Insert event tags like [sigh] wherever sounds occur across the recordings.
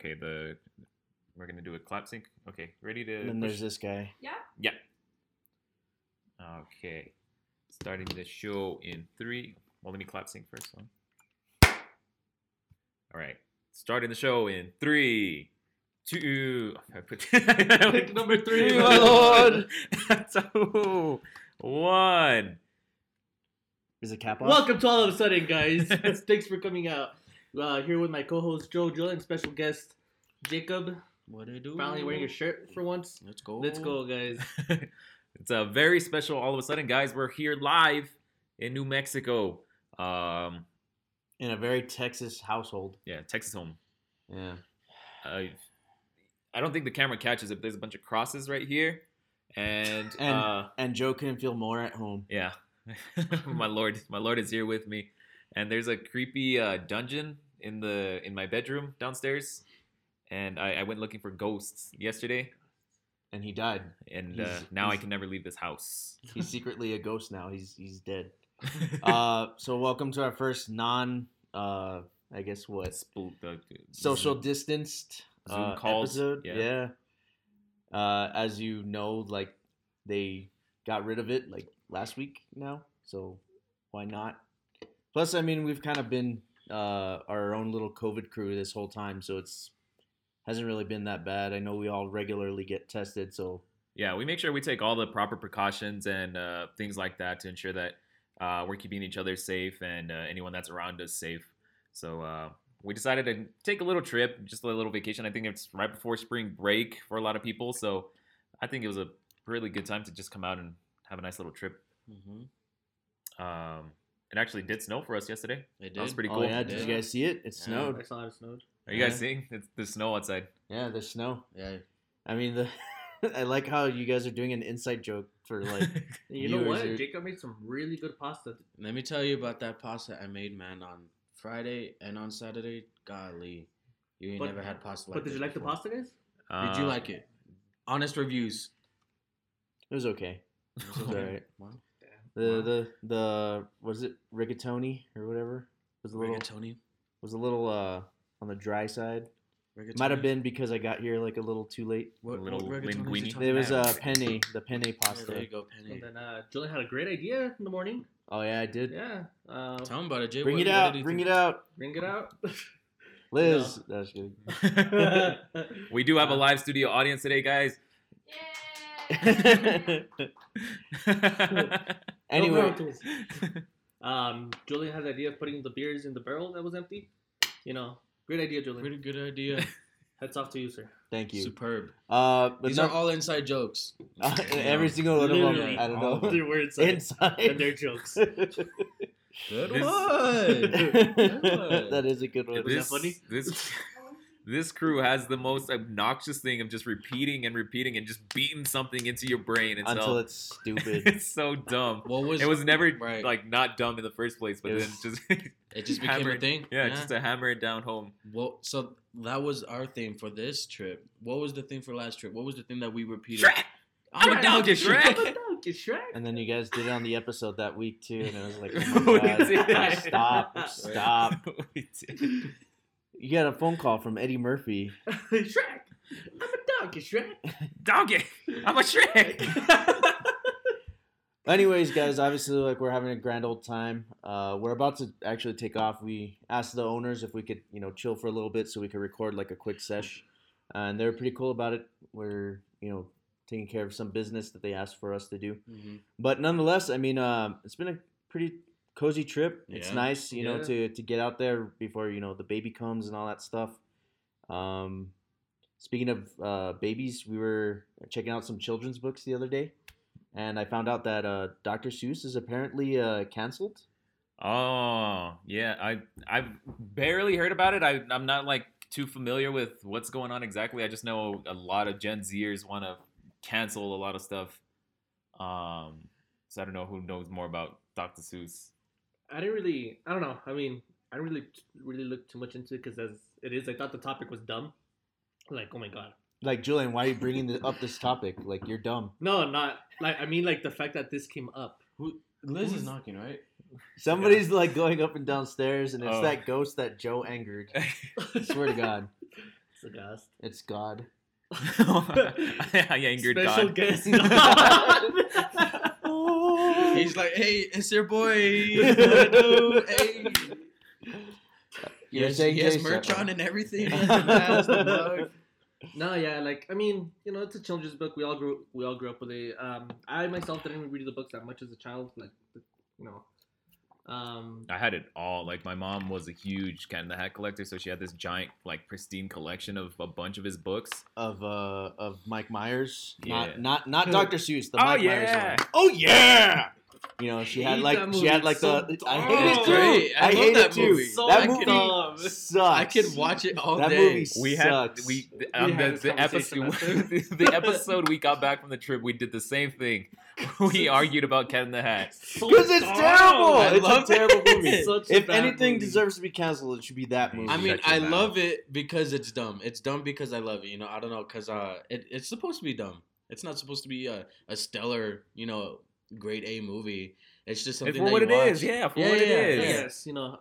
Okay, the we're gonna do a clap sync. Okay, ready to. And then push? there's this guy. Yeah. Yeah. Okay, starting the show in three. Well, let me clap sync first. One. All right, starting the show in three, two. [laughs] I put [laughs] Pick number three, [laughs] my lord. two, one. Is it cap off? Welcome to all of a sudden, guys. Thanks for coming out. Uh, here with my co-host Joe, Joe, and special guest Jacob. What do I do? Finally wearing your shirt for once. Let's go. Let's go, guys. [laughs] it's a very special. All of a sudden, guys, we're here live in New Mexico. Um, In a very Texas household. yeah, Texas home. Yeah. I I don't think the camera catches it. There's a bunch of crosses right here, and, And uh, and Joe couldn't feel more at home. yeah, [laughs] my lord, my lord is here with me, and there's a creepy uh, dungeon in the in my bedroom downstairs, and I, I went looking for ghosts yesterday, And he died. and uh, He's- now I he's- can never leave this house. [laughs] He's secretly a ghost now. He's he's dead. [laughs] Uh, so welcome to our first non, uh, I guess what Spook- the- social distanced Zoom uh, calls, episode. yeah. Yeah. Uh, as you know, like they got rid of it like last week now, so why not? Plus, I mean, we've kind of been uh, our own little COVID crew this whole time, so it's hasn't really been that bad. I know we all regularly get tested, so Yeah, we make sure we take all the proper precautions and uh, things like that to ensure that uh, we're keeping each other safe and uh, anyone that's around us safe. So uh, we decided to take a little trip, just a little vacation. I think it's right before spring break for a lot of people. So I think it was a really good time to just come out and have a nice little trip. Mm-hmm. Um, it actually did snow for us yesterday. It did. That was did. pretty oh cool. yeah, did you guys see it? It Yeah. snowed. I saw it snowed. Are you guys seeing? It's the snow outside. Yeah, the snow. Yeah. I mean, the [laughs] I like how you guys are doing an inside joke for like [laughs] you know what? are- Jacob made some really good pasta. Let me tell you about that pasta I made, man, on Friday and on Saturday. Golly, you ain't But- never had pasta like but did this you like the pasta, guys? Did you Uh, like it? Honest reviews. it was okay. It was It was okay. [laughs] alright. Wow. The Wow. the the was it rigatoni or whatever was a little Rigatoni. was a little uh on the dry side. Rigatoni. Might have been because I got here like a little too late. What, A little what rigatoni is he linguine. It was a uh penne, the penne Yeah, pasta. there you go, penne. And then uh, Julian had a great idea in the morning. Oh yeah, I did. Yeah. Uh, Tell him about it, Jay. Bring What- it out, bring think? it out, bring it out. [laughs] Liz. That's [laughs] good. we do have a Uh, live studio audience today, guys. [laughs] anyway, [laughs] um, Julian had the idea of putting the beers in the barrel that was empty. You know, great idea, Julian. Pretty good idea. [laughs] Hats off to you, sir. thank you. Superb. Uh, but These no, are all inside jokes. uh, [laughs] every single one of them. I don't all of know. them. Their words and Inside. their jokes. Good This- one. that is a good one. Was that funny? This this crew has the most obnoxious thing of just repeating and repeating and just beating something into your brain until, Until it's stupid. [laughs] it's so dumb. What was It was never Right. like not dumb in the first place, but It then was- just [laughs] It just became hammer a thing. Yeah, just to hammer it down home. Well, so that was our thing for this trip. What was the thing for last trip? What was the thing that we repeated? Shrek. I'm a donkey, Shrek. I'm a donkey, Shrek. And then you guys did it on the episode that week too, and it was like, [laughs] oh my god, stop, stop. We did. You got a phone call from Eddie Murphy. [laughs] Shrek. I'm a donkey, Shrek. [laughs] Donkey. I'm a Shrek. [laughs] Anyways, guys, obviously, like we're having a grand old time. Uh, we're about to actually take off. We asked the owners if we could, you know, chill for a little bit so we could record like a quick sesh, and they're pretty cool about it. We're, you know, taking care of some business that they asked for us to do. hmm But nonetheless, I mean, um, it's been a pretty cozy trip. It's nice, you know, to to get out there before you know the baby comes and all that stuff. Um, speaking of uh, babies, we were checking out some children's books the other day, and I found out that uh, Dr. Seuss is apparently uh, canceled. Oh yeah, I I've barely heard about it. I I'm not like too familiar with what's going on exactly. I just know a lot of Gen Zers want to cancel a lot of stuff. Um, so I don't know who knows more about Dr. Seuss. I didn't really. I don't know. I mean, I didn't really really look too much into it because as it is, I thought the topic was dumb. Like, oh my god. Like Julian, why are you bringing the, up this topic? Like you're dumb. No, not like I mean like the fact that this came up. Who Liz Who's- is knocking, right? Somebody's like going up and downstairs, and it's Oh. that ghost that Joe angered. [laughs] I swear to God. It's a ghost. It's God. [laughs] I angered Special God. guest. [laughs] He's like, hey, it's your boy. Dude, hey. You're Yes, saying he has merch on and everything. [laughs] He has the mask, the mug. no, yeah, like I mean, you know, it's a children's book. We all grew we all grew up with it. Um, I myself didn't read the books that much as a child. Like, you know, um, I had it all. Like my mom was a huge Cat in the Hat collector, so she had this giant, like pristine collection of a bunch of his books. of uh of Mike Myers. Yeah. Not not [laughs] not Dr. Seuss, the Oh, Mike Myers yeah. one. Oh yeah. You know, she had like she had like so the I hate it too. great. I I, hate that it too. movie. So that dumb. movie sucks. I could watch it all that day. movie We had sucks. we um, had the, this the episode last [laughs] the episode we got back from the trip. We did the same thing. [laughs] We argued about Cat in the Hat. so because it's dumb. terrible. I it's a terrible it. movie. Such a if anything movie. deserves to be canceled, it should be that movie. I mean, I mouth. love it because it's dumb. It's dumb because I love it. You know, I don't know, cause uh, it, it's supposed to be dumb. It's not supposed to be a, a stellar, you know, grade A movie. It's just something for that what you it is, watch. yeah, for Yeah, what it yeah, is. Yes, you know,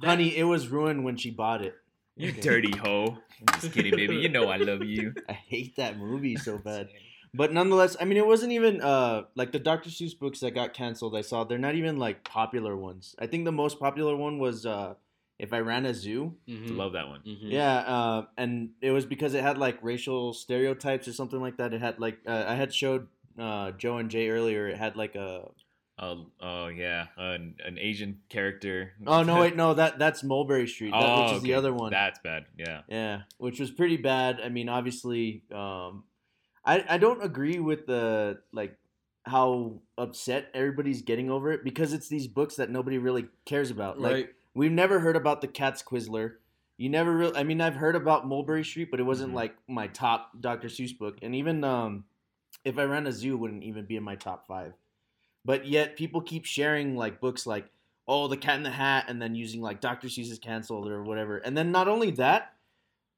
that- honey, it was ruined when she bought it. You [laughs] dirty hoe. I'm just kidding, baby. You know I love you. [laughs] I hate that movie so [laughs] bad. But nonetheless, I mean, it wasn't even uh like the Dr. Seuss books that got canceled. I saw they're not even like popular ones. I think the most popular one was uh if I ran a zoo. Mhm. Love that one. Mhm. Yeah, uh, and it was because it had like racial stereotypes or something like that. It had like uh, I had showed uh, Joe and Jay earlier. It had like a Oh, oh yeah, an, an Asian character. oh no wait [laughs] no that that's Mulberry Street, that, Oh, which is the other one. That's bad. Yeah. Yeah, which was pretty bad. I mean, obviously, um, I I don't agree with the like how upset everybody's getting over it because it's these books that nobody really cares about. Like Right. we've never heard about the Cat's Quizzler. You never really. I mean, I've heard about Mulberry Street, but it wasn't Mhm. like my top Dr. Seuss book, and even um, if I ran a zoo, wouldn't even be in my top five. But yet, people keep sharing like books like oh, the Cat in the Hat, and then using like Dr. Seuss is canceled or whatever. And then not only that,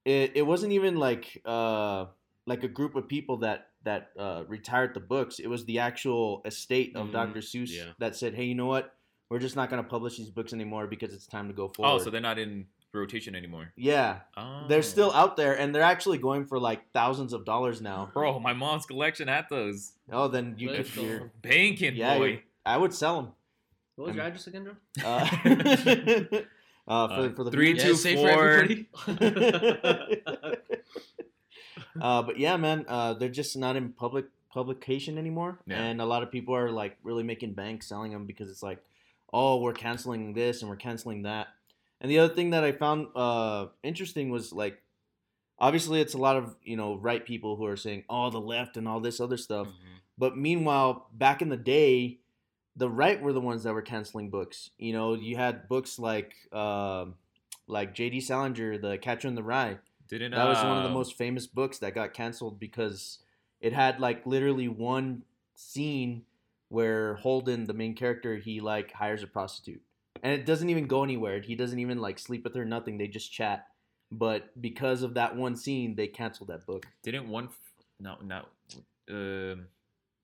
it, it wasn't even like uh like a group of people that that uh, retired the books. It was the actual estate of Mhm. Dr. Seuss Yeah. that said, hey, you know what? We're just not going to publish these books anymore because it's time to go forward. Oh, so they're not in rotation anymore. yeah, Oh. they're still out there, and they're actually going for like thousands of dollars now. Bro, my mom's collection had those. Oh, then you Let's could. You're. Banking yeah, boy. I would sell them. What was your I'm- address again, Joe? [laughs] Uh, [laughs] uh, for, Uh, for the three, viewers. Yeah, four. [laughs] uh, but yeah, man, uh, they're just not in public publication anymore, Yeah. and a lot of people are like really making bank selling them because it's like, oh, we're canceling this and we're canceling that. And the other thing that I found uh, interesting was like, obviously, it's a lot of you know right people who are saying, oh, the left and all this other stuff. Mhm. But meanwhile, back in the day, the right were the ones that were canceling books. You know, you had books like um like J.D. Salinger, The Catcher in the Rye. Didn't That was one of the uh, most famous books that got canceled because it had like literally one scene where Holden, the main character, he like hires a prostitute. And it doesn't even go anywhere. He doesn't even like sleep with her, nothing. They just chat. But because of that one scene, they canceled that book. Didn't one? f- No, no. Um,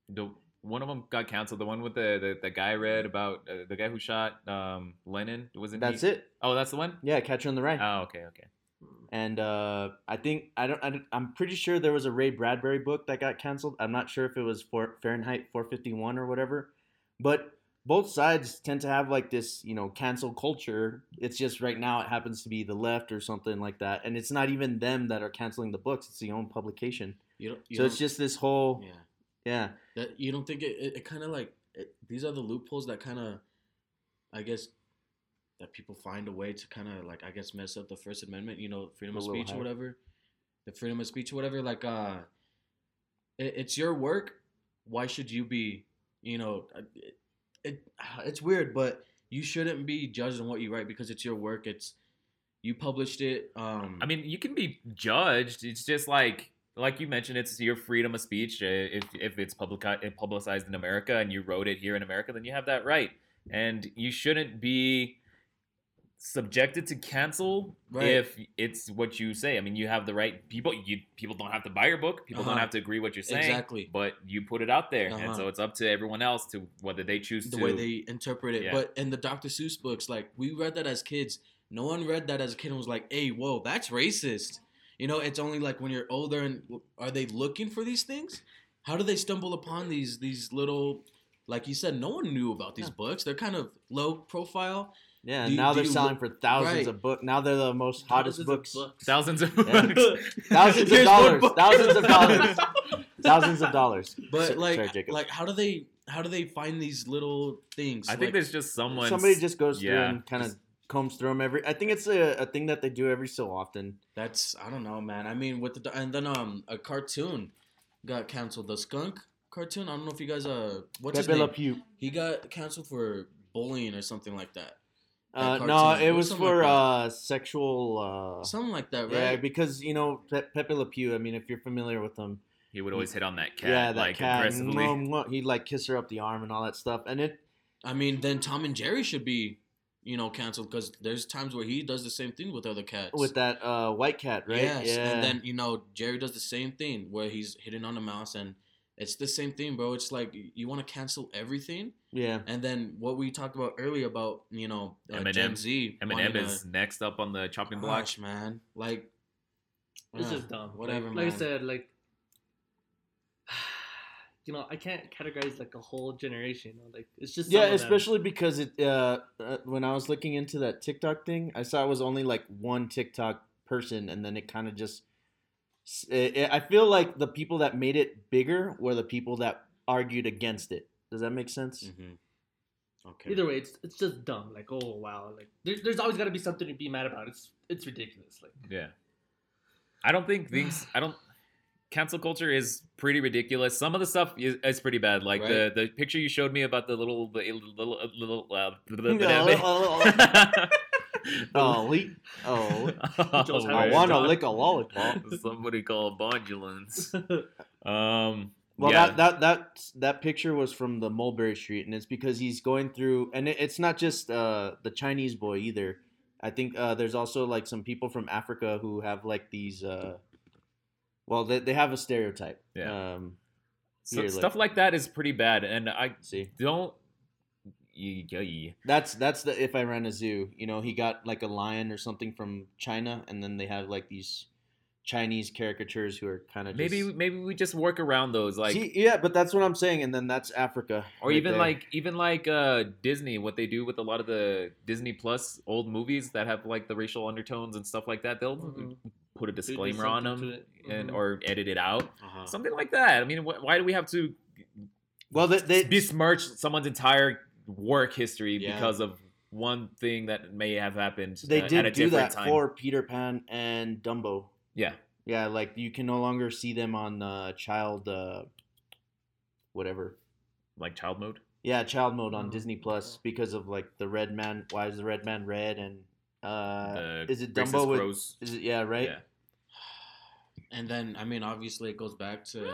the one of them got canceled. The one with the the, the guy I read about uh, the guy who shot um Lennon wasn't. That's he? it. Oh, that's the one. Yeah, Catcher in the Rye. Oh, okay, okay. and uh, I think I don't, I don't. I'm pretty sure there was a Ray Bradbury book that got canceled. I'm not sure if it was for Fahrenheit 451 or whatever, but both sides tend to have like this, you know, cancel culture. It's just right now it happens to be the left or something like that, and it's not even them that are canceling the books. It's the own publication. You don't, you so it's don't- just this whole, yeah. yeah, That you don't think it? It, it kind of like it, these are the loopholes that kind of, I guess, that people find a way to kind of like I guess mess up the First Amendment. You know, freedom of speech or whatever, the freedom of speech or whatever. Like, uh, it, it's your work. Why should you be? You know, uh, it, it [sighs] it's weird, but you shouldn't be judged on what you write because it's your work. It's you published it. Um, I mean, you can be judged. It's just like like you mentioned, it's your freedom of speech. If if it's public publicized in America and you wrote it here in America, then you have that right, and you shouldn't be subjected to cancel Right. if it's what you say. I mean, you have the right. People you people don't have to buy your book. People don't Uh-huh. have to agree what you're saying. Exactly. But you put it out there, and Uh-huh. so it's up to everyone else to whether they choose the to. way they interpret it. Yeah. But in the Dr. Seuss books, like we read that as kids. No one read that as a kid and was like, "Hey, whoa, that's racist." You know, it's only like when you're older and are they looking for these things? How do they stumble upon these these little like you said, no one knew about these Yeah. books. They're kind of low profile. Yeah, Do and you- now do they're selling look- for thousands Right. of books. Now they're the most hottest Thousands of books. Thousands of Yeah. books. [laughs] Thousands of Here's one dollars. book. Thousands of dollars. [laughs] thousands of dollars. But So- like sorry, like how do they how do they find these little things? I think there's just someone. somebody just goes through and kind of just- combs through them every. I think it's a, a thing that they do every so often. That's I don't know, man. I mean, with the and then um a cartoon got canceled. The skunk cartoon. I don't know if you guys uh what's his Pepe Le name? Pew. He got canceled for bullying or something like that. Uh, no, it was something for like uh, sexual. Uh, Something like that, yeah, right? because you know Pe- Pepe Le Pew. I mean, if you're familiar with him, he would always hit on that cat, yeah, that like cat, aggressively. mwah, mwah, he'd like kiss her up the arm and all that stuff. And it, I mean, then Tom and Jerry should be, you know, canceled because there's times where he does the same thing with other cats. with that uh, white cat, right? Yes, yeah. and then you know Jerry does the same thing where he's hitting on a mouse, and it's the same thing, bro. It's like you want to cancel everything, yeah. and then what we talked about earlier about you know uh, Eminem. Gen Z. Eminem wanting to- is next up on the chopping block. Man. Like, It's uh, just dumb. Whatever, like, man. Like I said, like [sighs] you know, I can't categorize like a whole generation. You know? Like it's just Yeah, some them. especially because it. Uh, uh, when I was looking into that TikTok thing, I saw it was only like one TikTok person, and then it kind of just. S- It, it- I feel like the people that made it bigger were the people that argued against it. Does that make sense? mhm. Okay. Either way, it's it's just dumb. Like oh wow, like there, there's always got to be something to be mad about. It's it's ridiculous. Like Yeah. I don't think things. I don't. Cancel culture is pretty ridiculous. Some of the stuff is, is pretty bad. Like the the picture you showed me about the little the little little. Uh, Oh, le- oh, Joe's I want to lick a lollipop. [laughs] Somebody call bondulance. [laughs] Um. Well, yeah. that that that that picture was from the Mulberry Street, and it's because he's going through, and it, it's not just uh, the Chinese boy either. I think uh, there's also like some people from Africa who have like these. Uh, well, they, they have a stereotype. Yeah. Um, So- here, stuff like that is pretty bad, and I see, don't. Yay. that's that's the if I ran a zoo. You know, he got like a lion or something from China, and then they have like these Chinese caricatures who are kind of Maybe maybe we just work around those, like, See, yeah, but that's what I'm saying, and then that's Africa, or right even there. like even like uh Disney, what they do with a lot of the Disney Plus old movies that have like the racial undertones and stuff like that. They'll Mhm. put a disclaimer on them to it. and or edit it out, Uh-huh. something like that. I mean, wh- why do we have to well, they, they besmirch someone's entire work history Yeah. because of one thing that may have happened they uh, did at a do that time? for Peter Pan and Dumbo. yeah, Yeah, like you can no longer see them on uh, child, uh, whatever. like child mode. Yeah, child mode on Oh, Disney Plus because of like the red man. Why is the red man red? And uh, is it Dumbo with? Is it yeah right? Yeah. [sighs] And then, I mean, obviously, it goes back to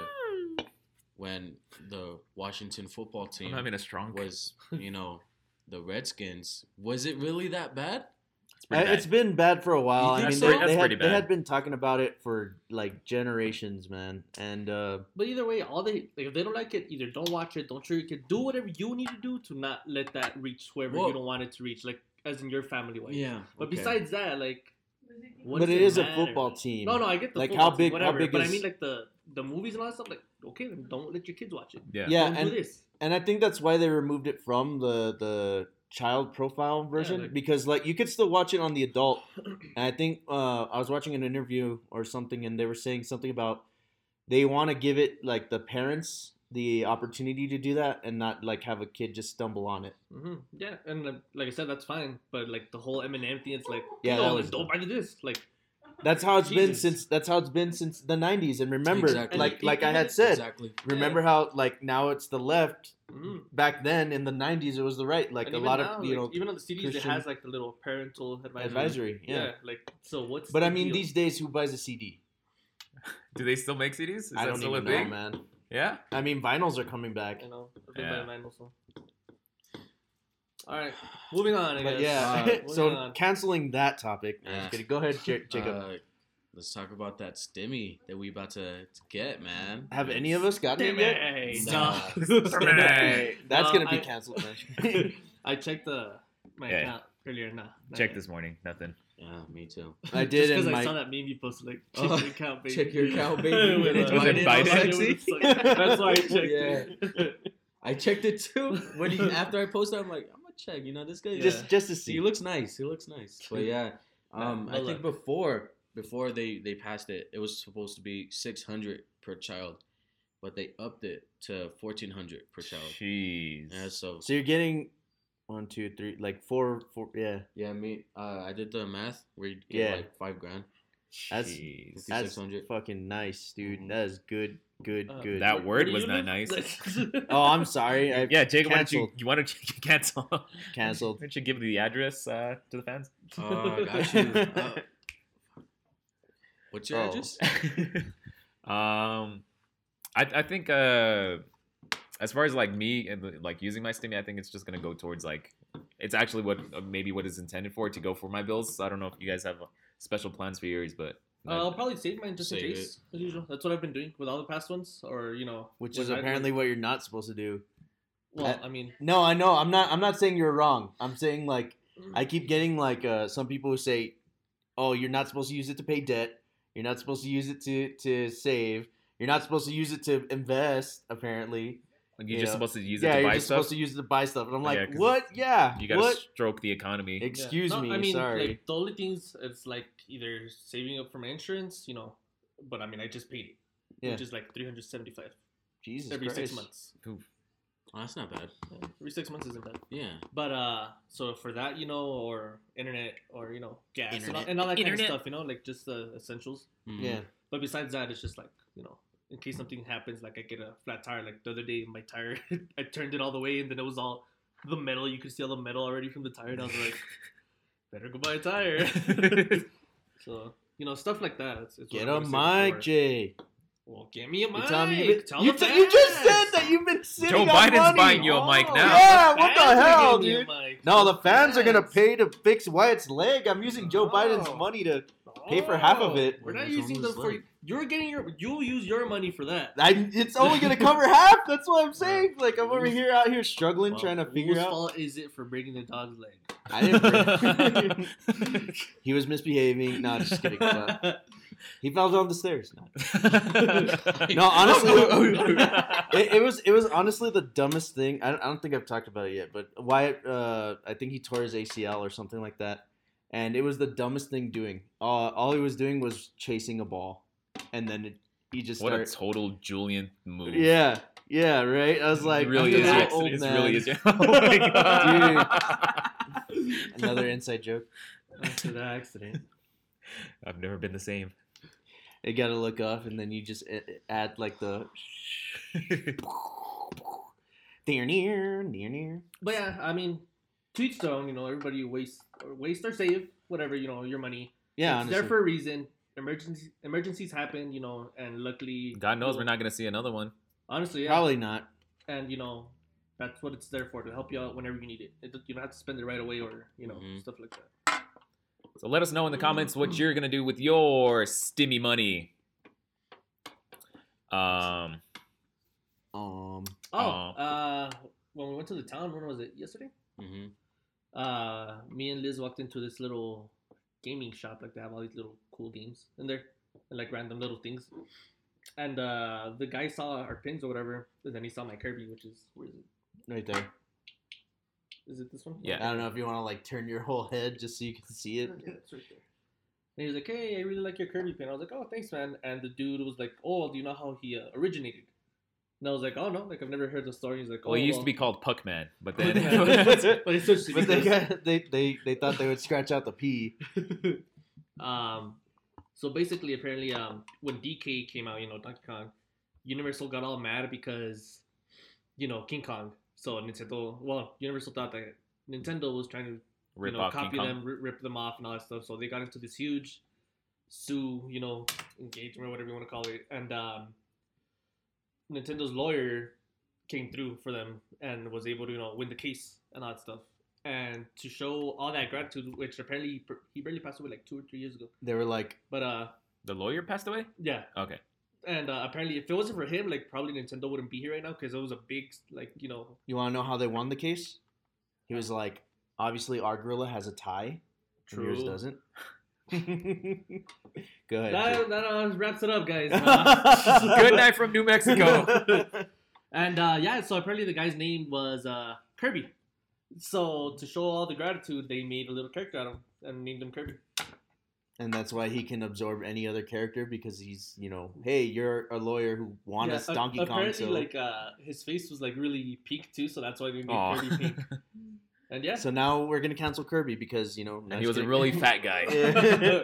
when the Washington football team I'm team having a strong. was, [laughs] you know, the Redskins. Was it really that bad? It's Uh, bad. It's been bad for a while. I mean, so? they, they had they had been talking about it for like generations, man. And uh, But either way, all they like, if they don't like it, either don't watch it, don't show your kid, do whatever you need to do to not let that reach whoever Well- you don't want it to reach, like as in your family way. Yeah. But okay. besides that, like, what but does it is a football team. No, no, I get the Like, football how team, big- how whatever. big but I mean, like the the movies and all that stuff. Like, okay, then don't let your kids watch it. yeah. Yeah, don't and do this. and I think that's why they removed it from the the child profile version like- because like you could still watch it on the adult. And I think uh, I was watching an interview or something, and they were saying something about they want to give it like the parents the opportunity to do that and not like have a kid just stumble on it. hmm Yeah, and uh, like I said, that's fine. But like the whole Eminem thing, it's like, Yeah, yeah, that was don't buy this. Like, That's how it's been since that's how it's been since the 90s. And remember, Exactly. like And like I had said, Exactly. remember how like now it's the left. mm. Back then in the 90s, it was the right. Like And a lot now, of you like, know even on the CDs, Christian- it has like the little parental advisory. advisory. Yeah. Yeah. like so. What's? But the I mean, deal? these days, who buys a CD? [laughs] Do they still make CDs? Is I that don't still even a know, thing? man. Yeah. I mean, vinyls are coming back. I know. I've been Yeah. buying mine also. All right, moving on. I But yeah, Uh, [laughs] so on. canceling that topic. Yeah. Go ahead, Ja- [laughs] Jacob. Uh, let's talk about that stimmy that we about to, to get, man. Have any of us gotten it yet? Hey, Nah. [laughs] Hey, That's No, gonna be I- canceled, man. I checked the my Yeah. account earlier. Nah, not Check yet. this morning. Nothing. Yeah, me too. I did, Just because I my saw that meme you posted, like check Oh, your account, baby. check your account, baby. With, uh, Was it Biden? with the- That's why I checked Yeah. it. I checked it too. When he after I posted, I'm like, I'm gonna check. You know, this guy. Yeah. just just to see. He looks nice. He looks nice. [laughs] But yeah, um, no I think before before they they passed it, it was supposed to be 600 per child, but they upped it to 1400 per child. Jeez. Yeah, so so you're getting one, two, three, like four, four. Yeah, yeah, me. Uh, I did the math where you get Yeah. like five grand. That's- Jeez. that's 600. fucking nice, dude. Mhm. That is good, good, Uh, good. That Where- where word was not nice. [laughs] oh, I'm sorry. I yeah, Jacob, why don't you you want to [laughs] cancel? Why canceled. don't you give the address uh, to the fans? Oh, got you. Uh, [laughs] what's your Oh. address? um, I I think uh, as far as like me and like using my Stimmy, I think it's just gonna go towards like it's actually what uh, maybe what is intended for to go for my bills. So I don't know if you guys have uh, special plans for yours, but Uh, I'll probably save mine just in Save case, as usual. That's what I've been doing with all the past ones, or you know, Which is apparently what you're not supposed to do. Well, I- I mean, No, I know. I'm not. I'm not saying you're wrong. I'm saying like I keep getting like uh, some people who say, "Oh, you're not supposed to use it to pay debt. You're not supposed to use it to to save. You're not supposed to use it to invest." Apparently, like, you're yeah. just supposed to use yeah, it to you're buy just stuff. supposed to use it to buy stuff. And I'm like, Yeah, 'cause what? Yeah, you gotta what? stroke the economy. yeah. Excuse No, me. I mean, sorry. like the only things it's like either saving up for my insurance, you know, but I mean, I just paid it, Yeah. which is like three hundred seventy-five Jesus every Christ. six months. Oof. Oh, that's not bad. Yeah, every six months isn't bad. Yeah. But uh, so for that, you know, or internet, or you know, gas and all, and all that kind of stuff, you know, like just the essentials. Mhm. Yeah. But besides that, it's just like you know, in case something happens, like I get a flat tire. Like the other day, my tire, [laughs] I turned it all the way, and then it was all the metal. You could see all the metal already from the tire, and I was like, [laughs] better go buy a tire. [laughs] so you know, stuff like that. It's, it's Get a gonna save it mic, for. Jay. Well, get me a mic. tell me you've Tell you, t- you just said that you've been sitting Joe Biden's money. buying you a oh, mic Oh, now. Yeah, the what the hell, giving dude? mic. No, the fans are gonna pay to fix Wyatt's leg. I'm using Joe Biden's Oh. money to. pay for half of it. Oh, we're not using them almost for like- you're getting your you'll use your money for that. I, it's only gonna cover half. That's what I'm saying. Like I'm over here out here struggling, Well, trying to figure whose out. fault is it for breaking the dog's leg? I didn't. break- [laughs] he was misbehaving. No, just kidding. [laughs] No. He fell down the stairs. No, [laughs] no honestly, it, it was it was honestly the dumbest thing. I don't, I don't think I've talked about it yet, but Wyatt, uh, I think he tore his ACL or something like that, and it was the dumbest thing doing. Uh, all he was doing was chasing a ball, and then it, he just what a total Julian move. Yeah, yeah, right. I was like, it really is. an It old it's man. really is. [laughs] Oh my [laughs] god. dude! Another inside joke. [laughs] After that accident. I've never been the same. You gotta look up, and then you just add like the near near near near. But yeah, I mean, to each their own. You know, everybody waste or waste or save whatever you know your money. Yeah, it's honestly. there for a reason. Emergencies emergencies happen, you know, and luckily, God knows we're not gonna see another one. Honestly, yeah. Probably not. and you know, that's what it's there for to help you out whenever you need it. it you don't have to spend it right away or you know Mhm. stuff like that. So let us know in the comments what you're gonna do with your stimmy money. Um, Um, Oh, uh, when we went to the town, when was it? Yesterday. hmm Uh, me and Liz walked into this little gaming shop. Like they have all these little cool games in there, and like random little things. And uh, the guy saw our pins or whatever, and then he saw my Kirby, which is where is it? right there. Is it this one? Yeah. I don't know if you want to like turn your whole head just so you can see it. Yeah, it's right there. And he was like, "Hey, I really like your Kirby pin." I was like, "Oh, thanks, man." And the dude was like, "Oh, do you know how he uh, originated?" And I was like, "Oh no, like I've never heard the story." He's like, "Oh, well, it used well. to be called Puckman, but [laughs] then [laughs] but it's switched to But they got, they they they thought they would scratch out the P. [laughs] um, so basically, apparently, um, when DK came out, you know, Donkey Kong, Universal got all mad because, you know, King Kong. So Nintendo, well, Universal thought that Nintendo was trying to rip you know, off King copy them, ri- rip them off, and all that stuff. So they got into this huge sue, you know, engagement, or whatever you want to call it. And um, Nintendo's lawyer came through for them and was able to, you know, win the case and all that stuff. And to show all that gratitude, which apparently he barely passed away like two or three years ago. They were like, But uh, The lawyer passed away. yeah. Okay. And uh, apparently, if it wasn't for him, like probably Nintendo wouldn't be here right now because it was a big, like you know, "You want to know how they won the case?" He was like, "Obviously, our gorilla has a tie, and yours doesn't." [laughs] [laughs] Go ahead. that, that uh, wraps it up, guys. [laughs] Uh, [laughs] Good night from New Mexico. and uh, yeah, so apparently the guy's name was uh, Kirby. So to show all the gratitude, they made a little character out of him and named him Kirby. and that's why he can absorb any other character because he's, you know, hey, you're a lawyer who won Yeah, us a- Donkey Kong. apparently, So, like uh, his face was like really pink too, so that's why they made Aw. Kirby pink. And yeah, so now we're gonna cancel Kirby because you know and he was a really fat [laughs] guy. [laughs]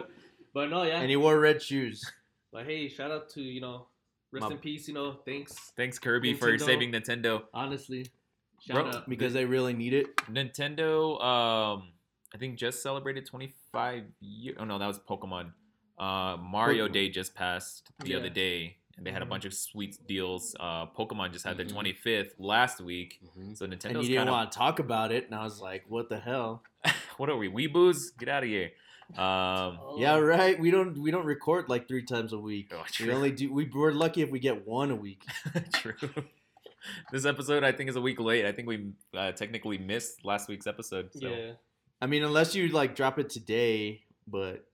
But no, yeah. and he wore red shoes. [laughs] But hey, shout out to you know, rest My- in peace. You know, thanks. Thanks, Kirby, for saving Nintendo. Honestly, shout Bro, out. because they really need it. Nintendo, um, I think just celebrated 25 years. Oh no, that was Pokemon. Uh, Mario Pokemon. Day just passed the Yeah. other day, and they had a Mhm. bunch of sweet deals. Uh, Pokemon just had their Mhm. 25th last week, Mhm. so And Nintendo's you didn't kind of want to talk about it, and I was like, "What the hell?" [laughs] what are we weeboos? Get out of here. Um, Oh. Yeah, right. We don't we don't record like three times a week. Oh, we only do. We, we're lucky if we get one a week. [laughs] True. [laughs] This episode, I think, is a week late. I think we uh, technically missed last week's episode. So. Yeah, I mean, unless you like drop it today, but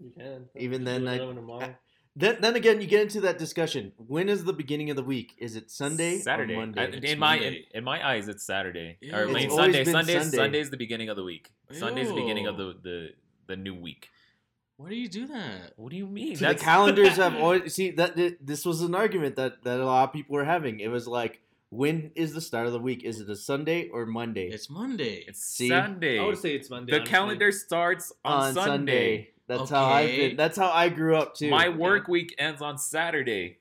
you can. Even Just then, do I- another one tomorrow. Then then again, you get into that discussion. When is the beginning of the week? Is it Sunday Saturday. or I- Monday? It's in my in, Monday. in my eyes, it's Saturday. Yeah. Or I It's mean, always Sunday. been Sunday. Sunday. Sunday's the beginning of the week. Sunday's the beginning of the, the the new week. Why do you do that? What do you mean? See, the calendars have [laughs] always see that th- this was an argument that that a lot of people were having. It was like, when is the start of the week? Is it a Sunday or Monday? It's Monday. It's See? Sunday. I would say it's Monday. the honestly. calendar starts on, Sunday. That's how I've been. That's how I grew up too. My work week ends on Saturday.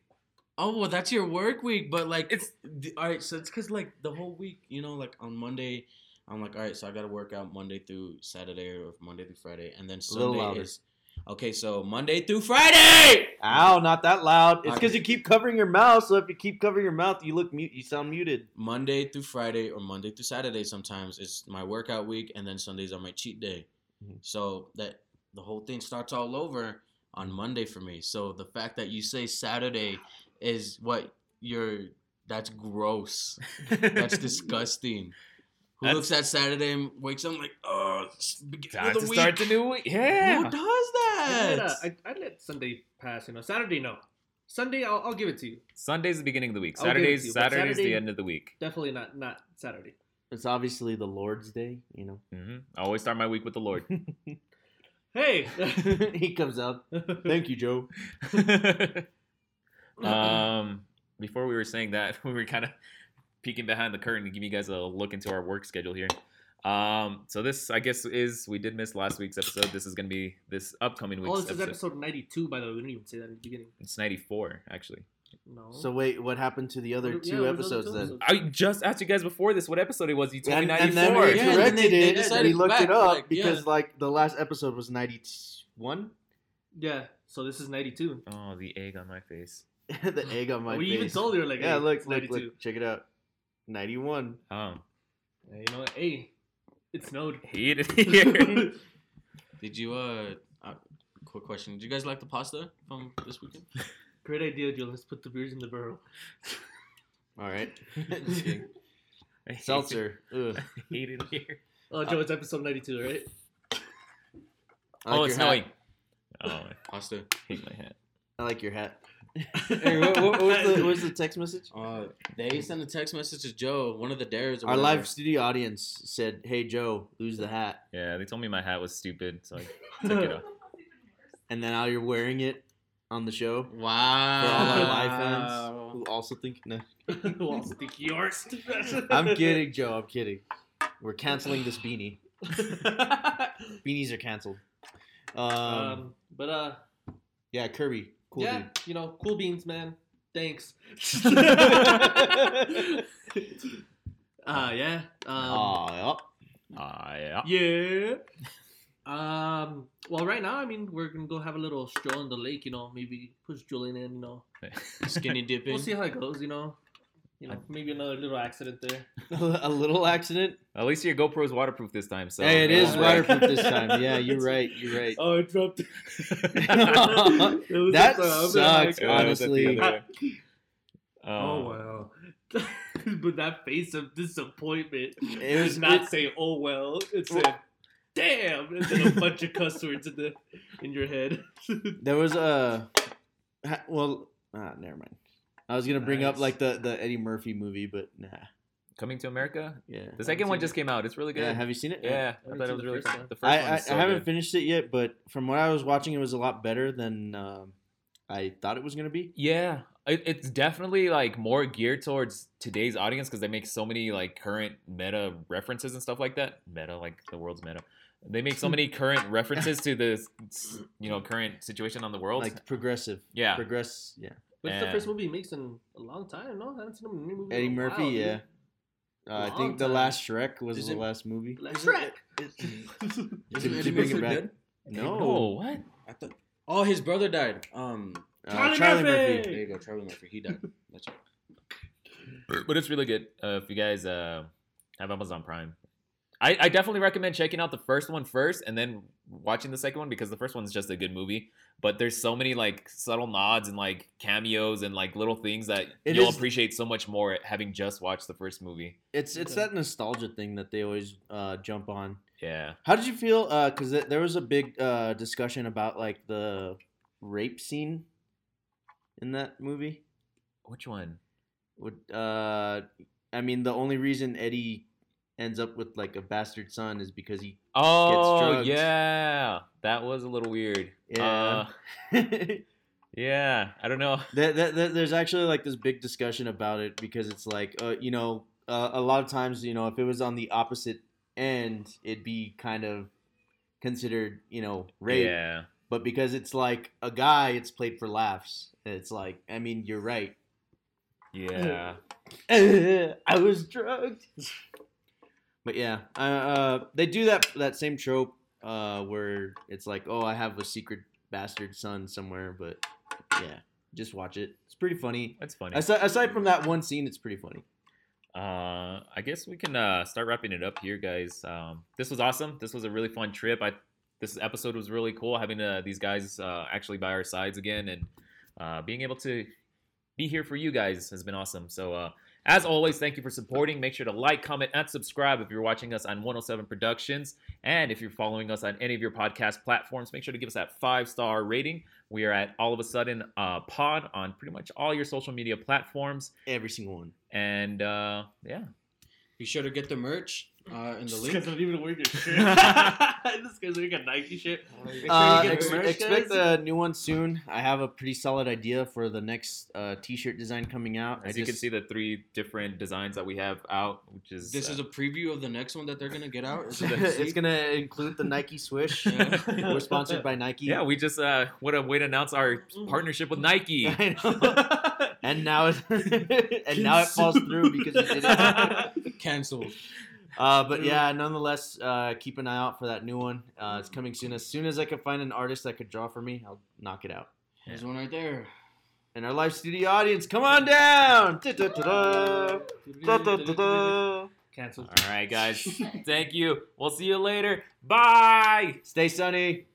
Oh well, that's your work week, but like It's- the, all right. So it's because like the whole week, you know, like on Monday, I'm like, all right, so I got to work out Monday through Saturday or Monday through Friday, and then Sunday is okay. So Monday through Friday. Ow, not that loud. It's because you keep covering your mouth. So if you keep covering your mouth, you look mute. You sound muted. Monday through Friday or Monday through Saturday sometimes it's my workout week, and then Sundays are my cheat day. Mhm. So that the whole thing starts all over on Monday for me. So the fact that you say Saturday is what you're that's gross. That's [laughs] disgusting. Who That's- looks at Saturday and wakes up like, oh, it's the beginning Time the to week. start the new week. Yeah. Who does I'd, that? uh, I'd, I'd let Sunday pass. You know, Saturday no. Sunday I'll, I'll give it to you. Sunday's the beginning of the week. I'll give it to Saturday's you, but Saturday's the end of the week. Definitely not not Saturday. It's obviously the Lord's Day. You know. hmm I always start my week with the Lord. [laughs] Hey. [laughs] he comes out. Thank you, Joe. [laughs] um, before we were saying that, [laughs] we were kind of peeking behind the curtain to give you guys a look into our work schedule here. Um, so this, I guess, is we did miss last week's episode. This is going to be this upcoming week's oh, this is episode. episode 92, by the way. We didn't even say that in the beginning. It's ninety four, actually. No. So wait, what happened to the other What- two yeah, what was the episodes other two then? episodes? I just asked you guys before this what episode it was. You told And, me and ninety then four. we Yeah, and then corrected they- they it. decided we looked back, it up like, because yeah. like the last episode was ninety one. Yeah, so this is 92. oh, the egg on my face. [laughs] the egg on my face. we face. even told her, like, yeah, hey, look, it's look, 92. look, check it out. Ninety one. Oh, Yeah, you know what? Hey, it snowed. [laughs] hate it here. [laughs] Did you uh, uh quick question? Did you guys like the pasta from this weekend? Great idea, Joe. Let's put the beers in the barrel. [laughs] All right. [laughs] Just kidding. I hate Seltzer. Ugh. [laughs] I hate it here. Oh, Joe, it's episode 92, right? I like oh, it's your snowing. Oh, I Pasta. hate my hat. I like your hat. hey, what, what, what was the, what was the text message? Uh, they sent a text message to Joe, one of the dares. Or Our whatever. live studio audience said, "Hey Joe, lose the hat," Yeah, they told me my hat was stupid, so I took it off. and then now you're wearing it on the show Wow. for all our live fans who also think. No, [laughs] Who else think yours? I'm kidding, Joe. I'm kidding. We're canceling this beanie. [laughs] Beanies are canceled. Um, um, but uh, yeah, Kirby, cool yeah, dude. you know, cool beans, man. Thanks. [laughs] uh, yeah. Um, Aw, Ah, yeah. Yeah. Um. Well, right now, I mean, we're gonna go have a little stroll in the lake. You know, maybe push Julian in. You know, [laughs] Skinny dipping. we'll see how it goes. You know, you know, maybe another little accident there. [laughs] a little accident. At least your GoPro is waterproof this time. So hey, it is Yeah. waterproof this [laughs] time. Yeah, you're right. You're right. Oh, it dropped. That sucks, Yeah, that was at the honestly. other way. Oh wow. but that face of disappointment It was- did not it- say "Oh well." It said damn, and then a bunch of cuss words in the in your head. [laughs] There was a well, ah, never mind. I was gonna bring up like the the Eddie Murphy movie, but nah. Coming to America. Yeah. The second one seen just came out. It's really good. Yeah. Have you seen it? Yeah, I haven't thought it was really first fun. The first I, one I, is so I haven't good. finished it yet, but from what I was watching, it was a lot better than um, I thought it was gonna be. Yeah, it, it's definitely like more geared towards today's audience because they make so many like current meta references and stuff like that. Meta, like the world's meta. They make so [laughs] many current references to this, you know, current situation on the world. Like progressive. yeah, Progress. Yeah. But it's the first movie he makes in a long time. No, I haven't seen him in a new movie. in Eddie a Murphy. while, dude. yeah. Uh, I Long think the last Shrek was Is the it- last movie. Like Isn't Shrek. Isn't To- Eddie to bring it back. dead? No. Oh, what? I thought. Oh, his brother died. Um, Uh, Charlie Charlie Murphy! Murphy. there you go, Charlie Murphy. He died. That's right. But it's really good. Uh, if you guys uh, have Amazon Prime, I, I definitely recommend checking out the first one first and then watching the second one because the first one's just a good movie. But there's so many like subtle nods and like cameos and like little things that It you'll is- appreciate so much more having just watched the first movie. It's it's Okay. that nostalgia thing that they always uh, jump on. Yeah. How did you feel? Because th there was a big uh, discussion about like the rape scene in that movie. Which one? Would uh, I mean the only reason Eddie ends up with like a bastard son is because he Oh yeah, that was a little weird. Yeah. Uh, [laughs] yeah. I don't know. There- there- there- there's actually like this big discussion about it because it's like uh, you know uh, a lot of times you know if it was on the opposite end it'd be kind of considered you know rape Yeah. but because it's like a guy it's played for laughs it's like i mean you're right Yeah. [laughs] i was drugged [laughs] but yeah uh, uh, they do that that same trope uh, where it's like oh i have a secret bastard son somewhere but yeah just watch it it's pretty funny That's funny. aside, aside from that one scene it's pretty funny Uh, I guess we can uh, start wrapping it up here, guys. Um, this was awesome. This was a really fun trip. I this episode was really cool having uh, these guys uh, actually by our sides again, and uh, being able to be here for you guys has been awesome. So, uh, as always, thank you for supporting. Make sure to like, comment, and subscribe if you're watching us on 107 Productions, and if you're following us on any of your podcast platforms, make sure to give us that five star rating. We are at all of a sudden uh, pod on pretty much all your social media platforms, every single one and uh, yeah. Be sure to get the merch uh, in the This guy's not even wearing [laughs] a shirt. this [laughs] guy's wearing a Nike shirt. Make Uh, ex- the expect guys. a new one soon. I have a pretty solid idea for the next uh, T-shirt design coming out. I As you can see, the three different designs that we have out, which is This uh, is a preview of the next one that they're gonna get out. [laughs] it's gonna include the Nike Swish. Yeah. We're sponsored by Nike. yeah. We just uh, what a way to announce our partnership with Nike. I know. and now it and now it falls through because you did it. Canceled. Uh, but yeah, nonetheless, uh, keep an eye out for that new one. Uh, it's coming soon. As soon as I can find an artist that could draw for me, I'll knock it out. There's one right there. And our live studio audience, come on down! Da-da-da-da. Da-da-da-da. Cancelled. All right, guys. [laughs] Thank you. We'll see you later. Bye. Stay sunny.